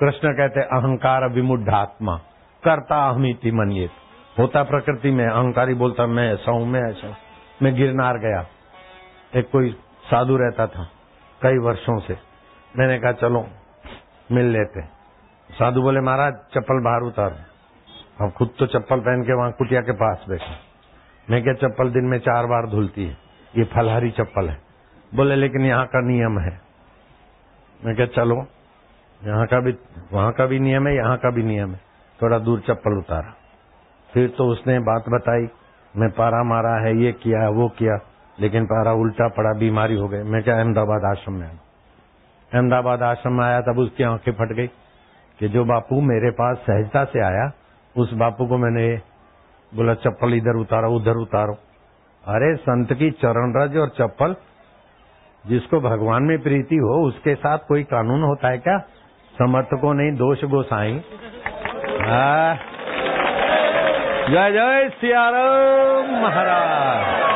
कृष्ण कहते, अहंकार विमुद्ध आत्मा करता अहमिति मनिए होता प्रकृति में, अहंकारी बोलता, मैं ऐसा हूँ, मैं ऐसा हूँ। मैं गिरनार गया। एक कोई साधु रहता था, कई वर्षों से। मैंने कहा, चलो, मिल लेते साधु बोले, महाराज, चप्पल बाहर उतारो। अब खुद तो चप्पल पहन के वहाँ कुटिया के पास बैठा मैं क्या चप्पल दिन में चार बार धुलती है? ये फलहारी चप्पल है। बोले, लेकिन यहाँ का नियम है। मैं क्या चलो यहाँ का भी, वहाँ का भी नियम है, यहाँ का भी नियम है। थोड़ा दूर चप्पल उतारा। फिर तो उसने बात बताई, मैं पारा मारा है, ये किया, वो किया। लेकिन पारा उल्टा पड़ा, बीमारी हो गई। मैं क्या अहमदाबाद आश्रम में आया? अहमदाबाद आश्रम में आया, तब उसकी आँखें फट गई कि जो बापू मेरे पास सहजता से आया, उस बापू को मैंने बोला, चप्पल इधर उतारो, उधर उतारो। अरे, संत की चरण रज और चप्पल, जिसको भगवान में प्रीति हो, उसके साथ कोई कानून होता है क्या? समर्थ को नहीं दोष गोसाई। जय जय सियाराम महाराज।